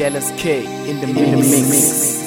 LSK in the, in the mix.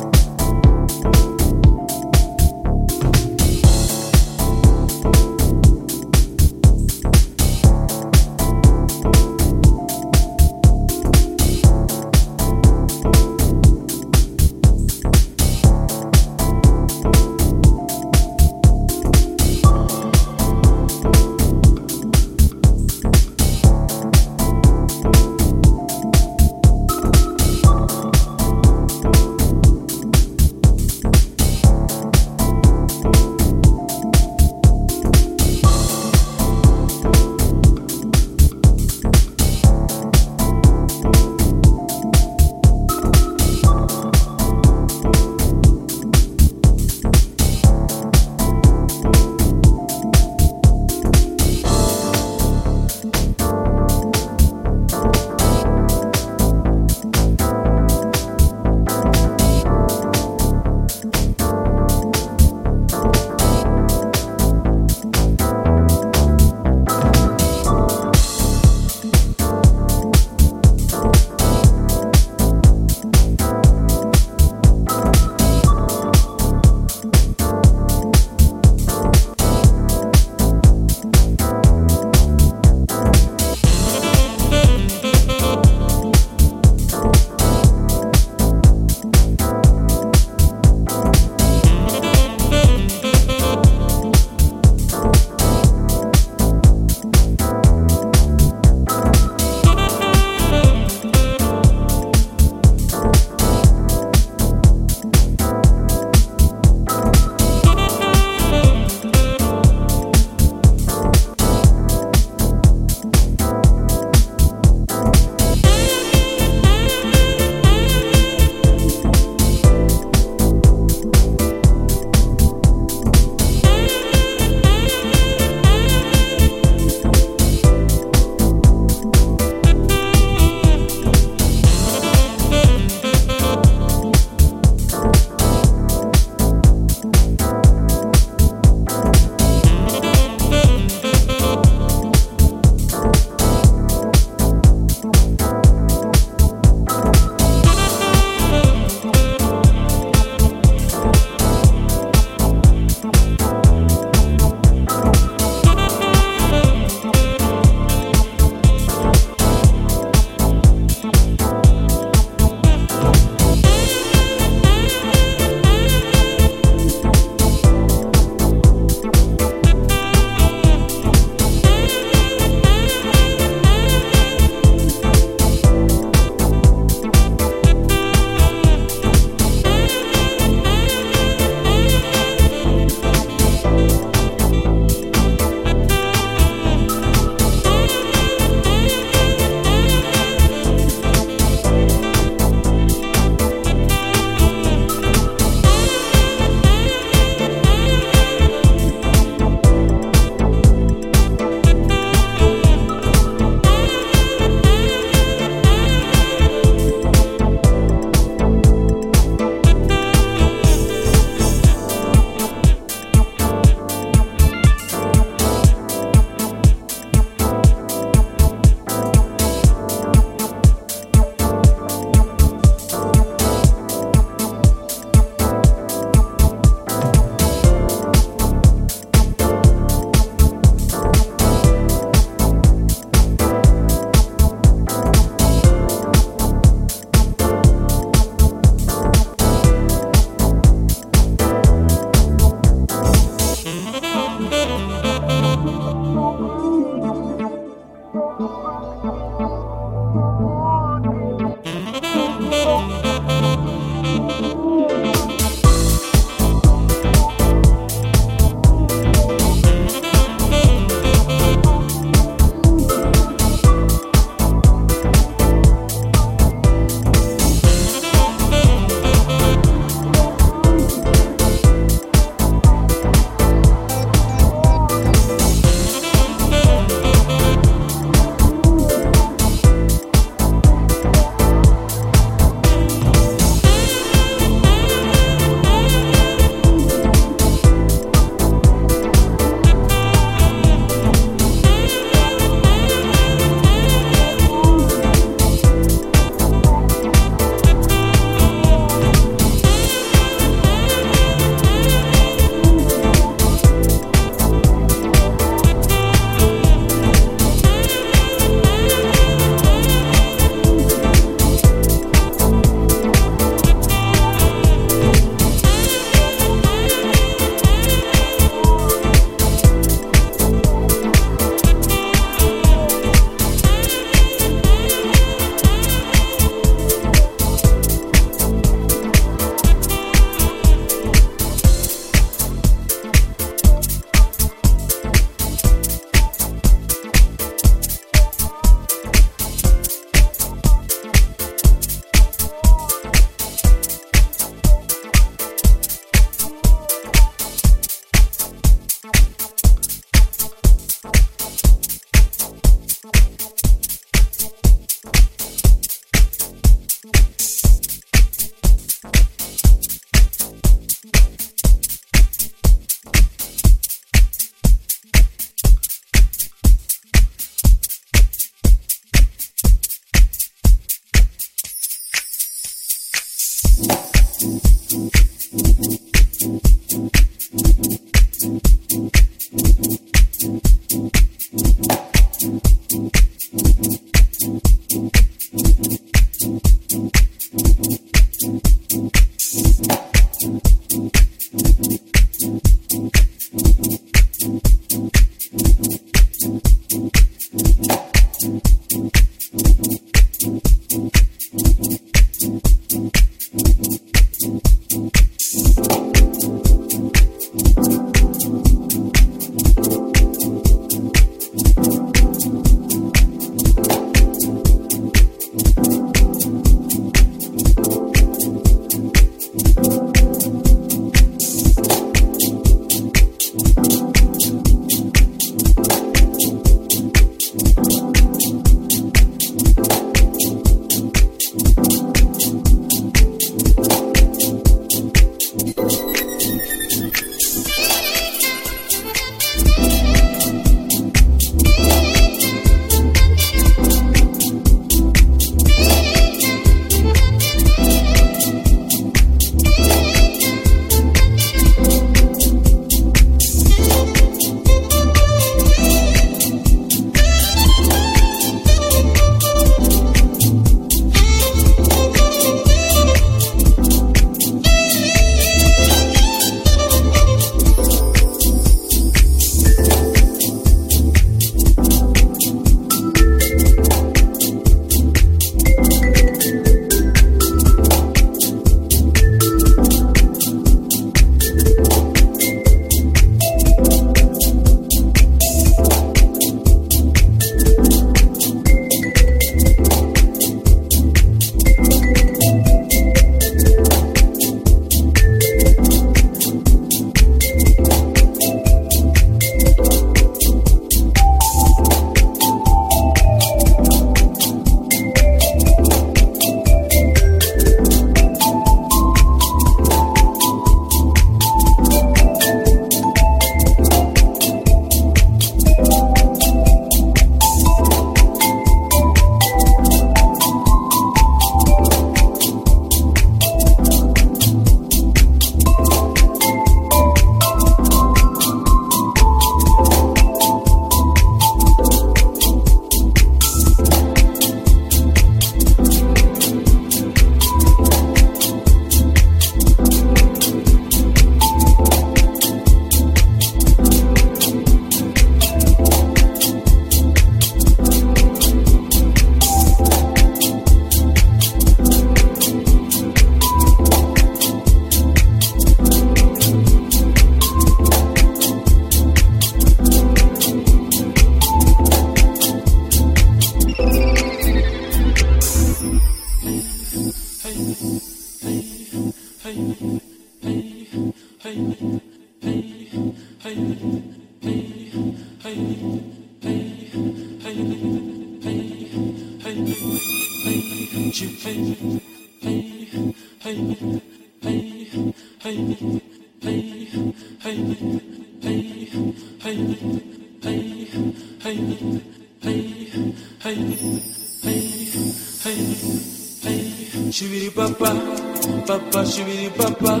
papa, chibiri papa,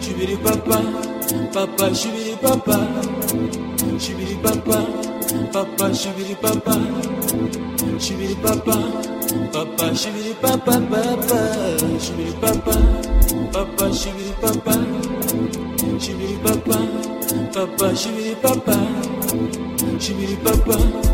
chibiri papa, papa, chibiri papa, chibiri papa, papa, chibiri papa, chibiri papa, papa, chibiri papa, papa, chibiri papa, papa, chibiri papa, chibiri papa, papa, chibiri papa, chibiri papa.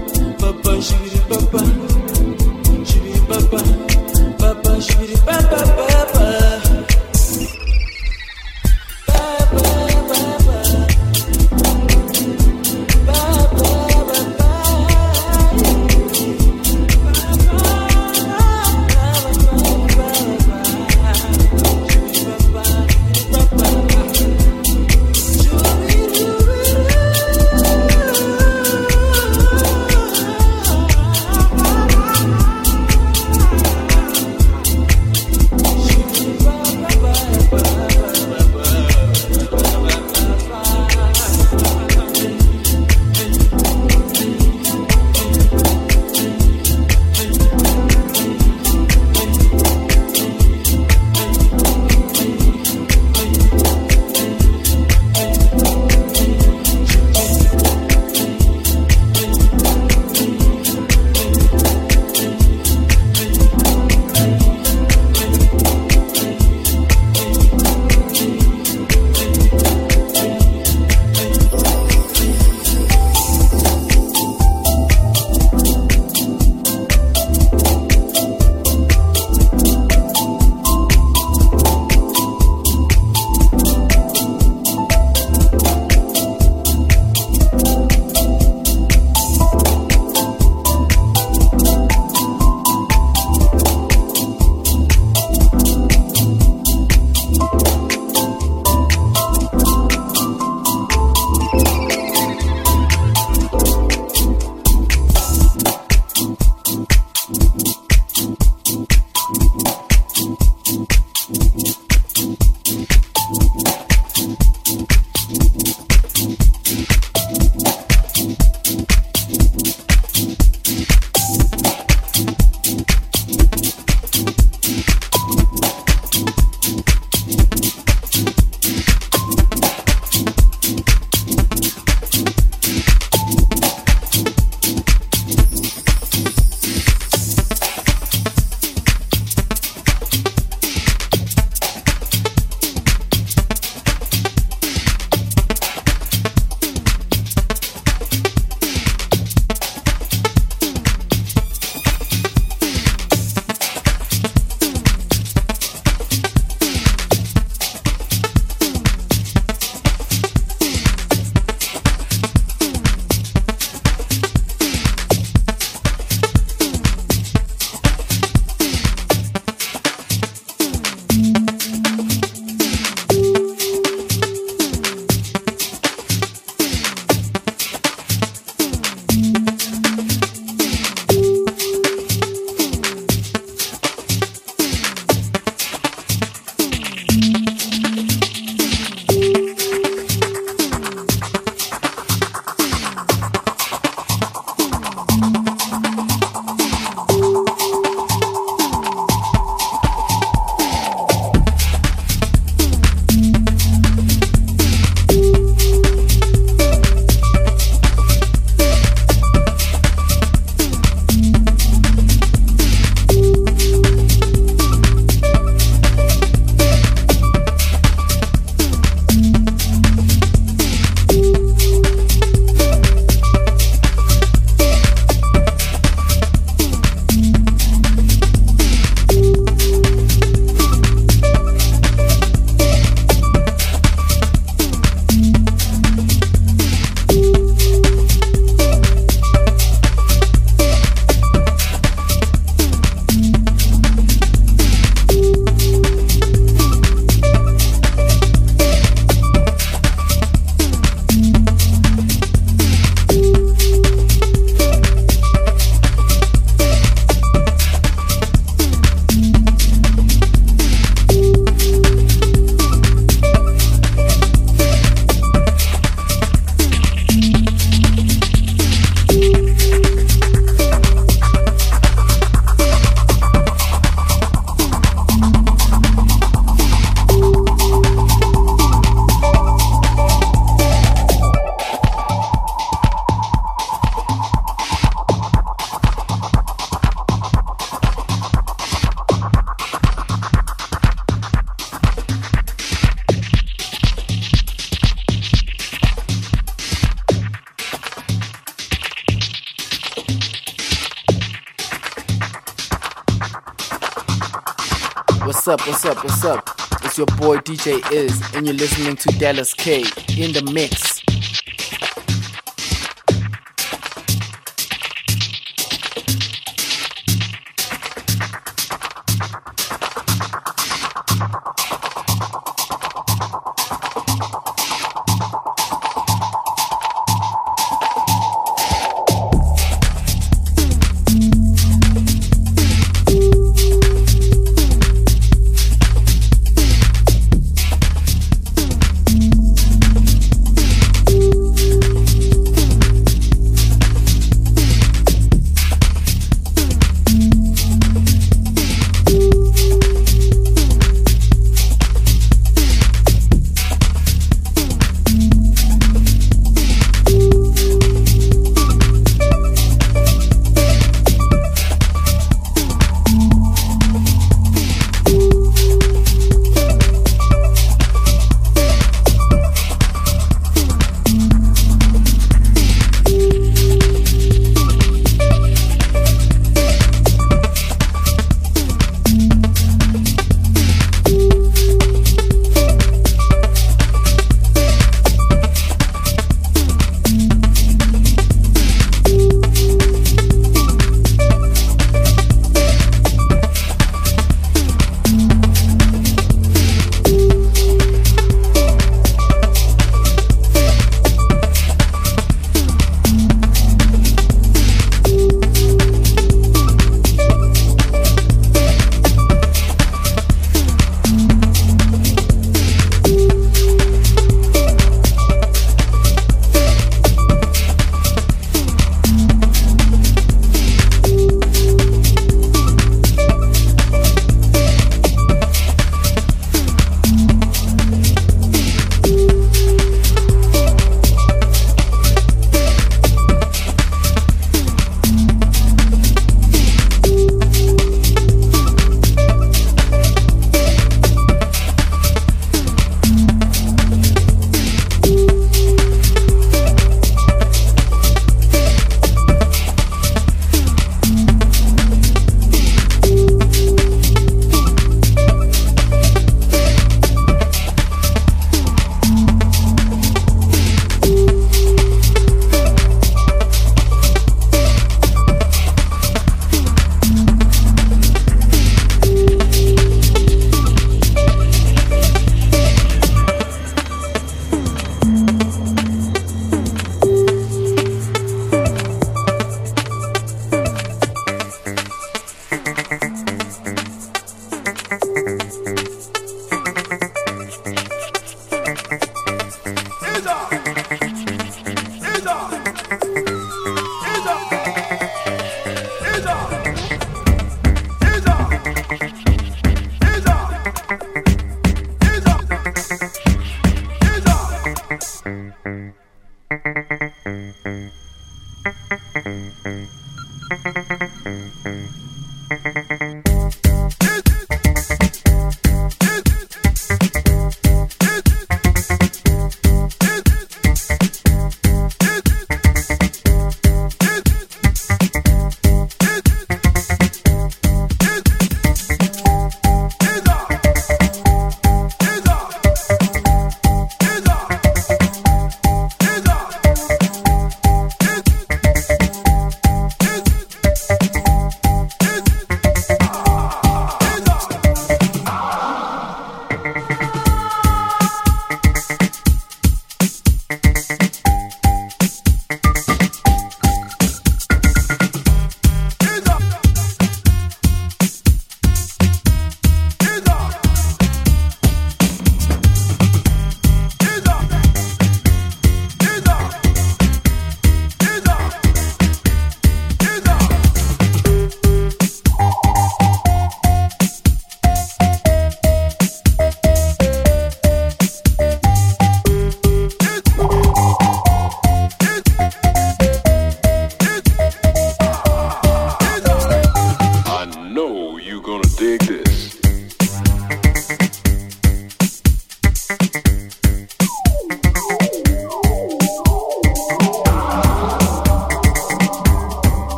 What's up, what's up, what's up? It's your boy DJ Is, and you're listening to Dallas K in the mix.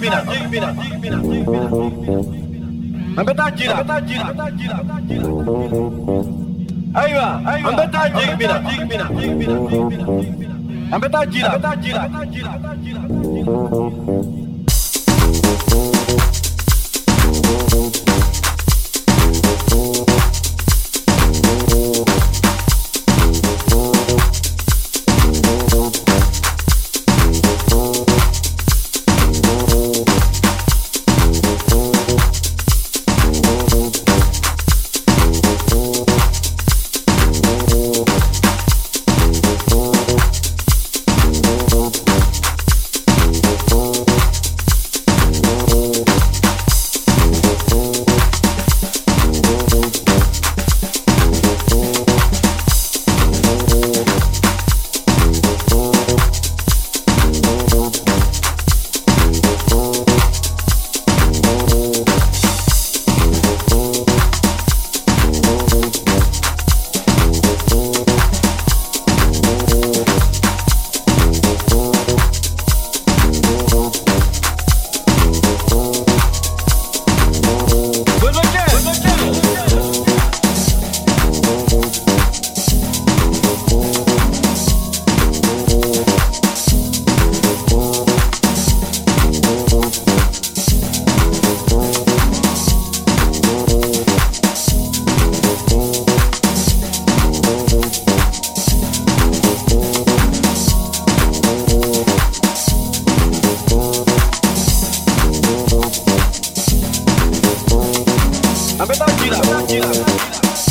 Bina Ambeta jira Aywa Ambeta jig bina Ambeta jira A metal killer, metal killer.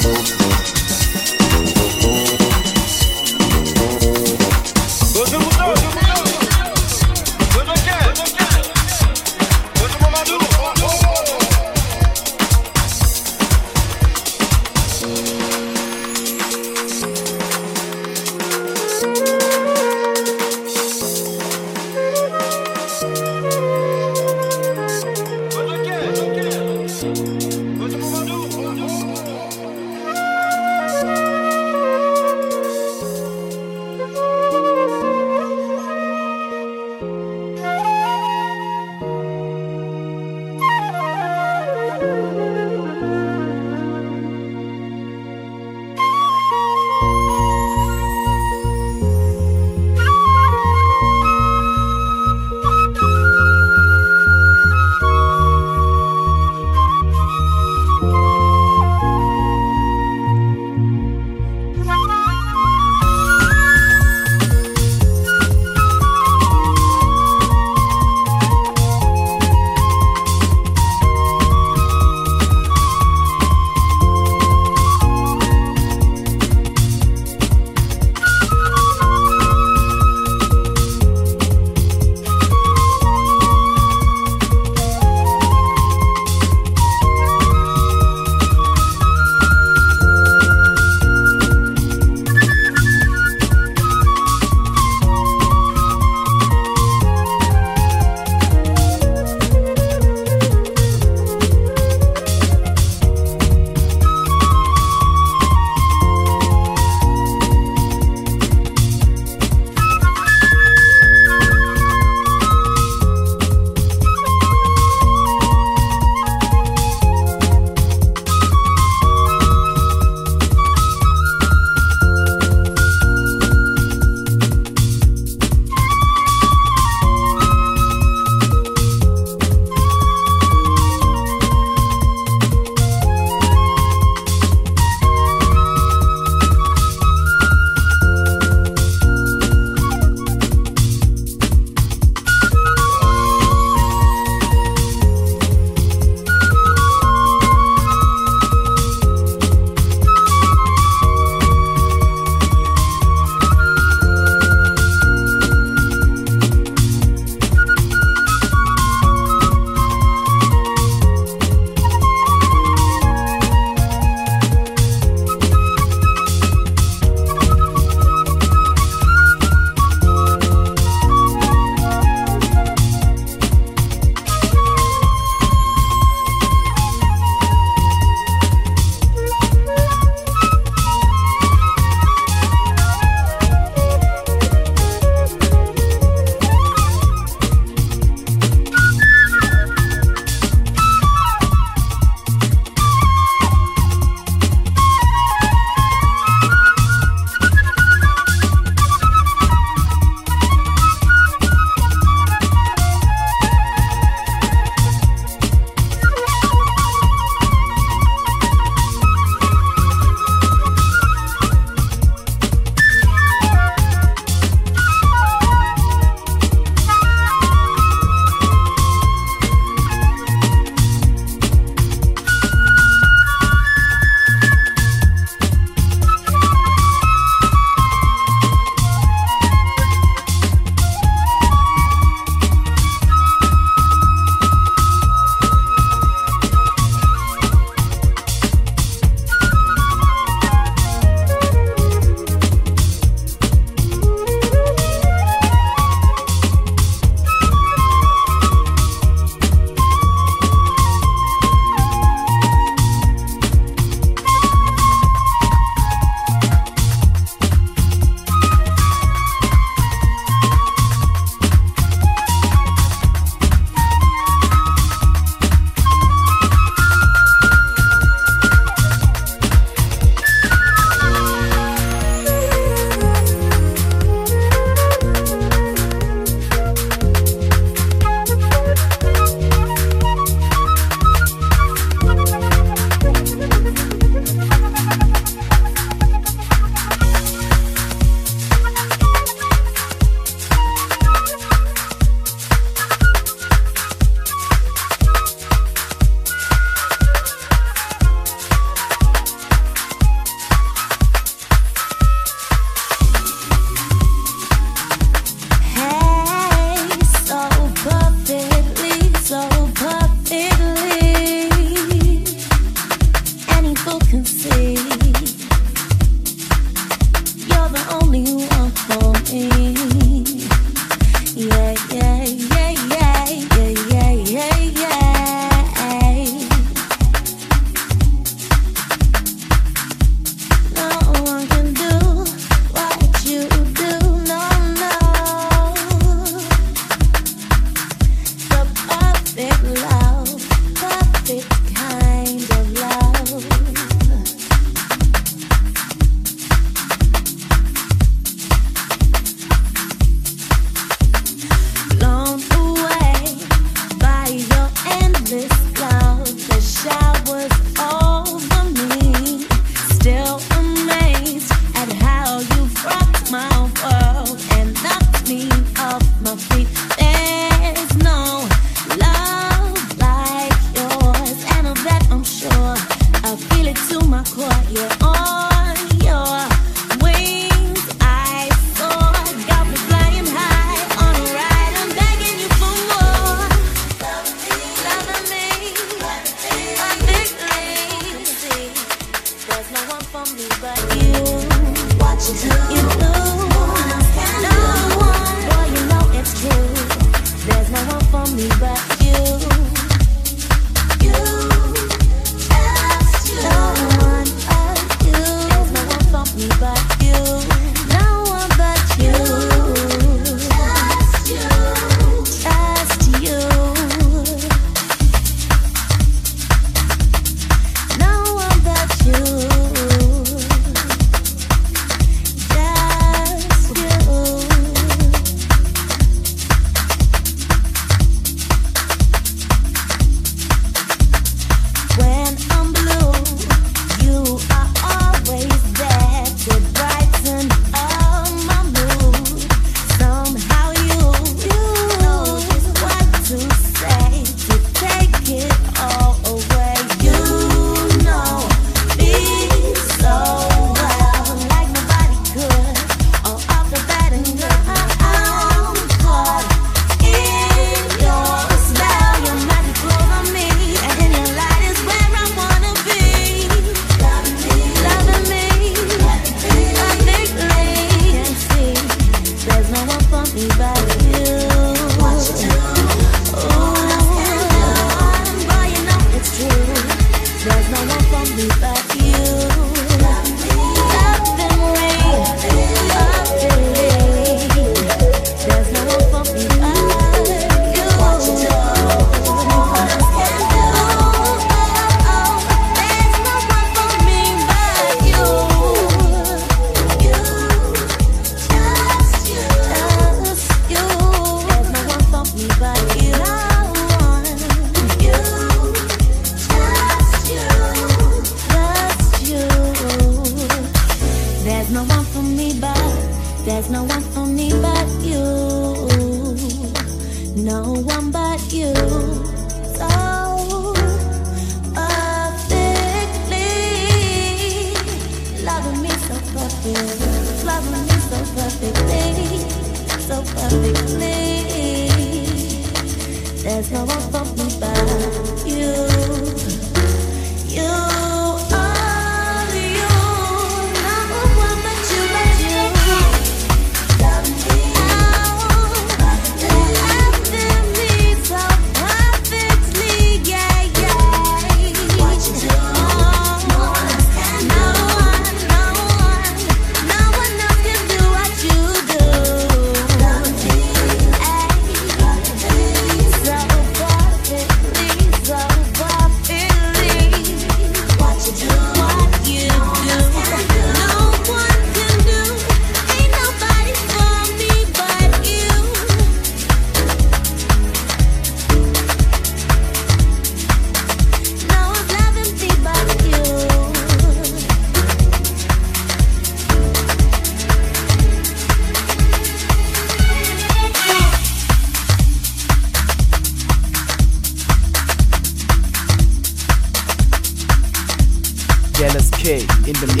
in the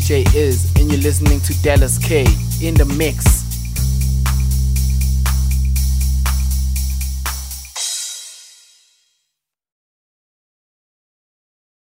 DJ Is, and you're listening to Dallas K in the mix.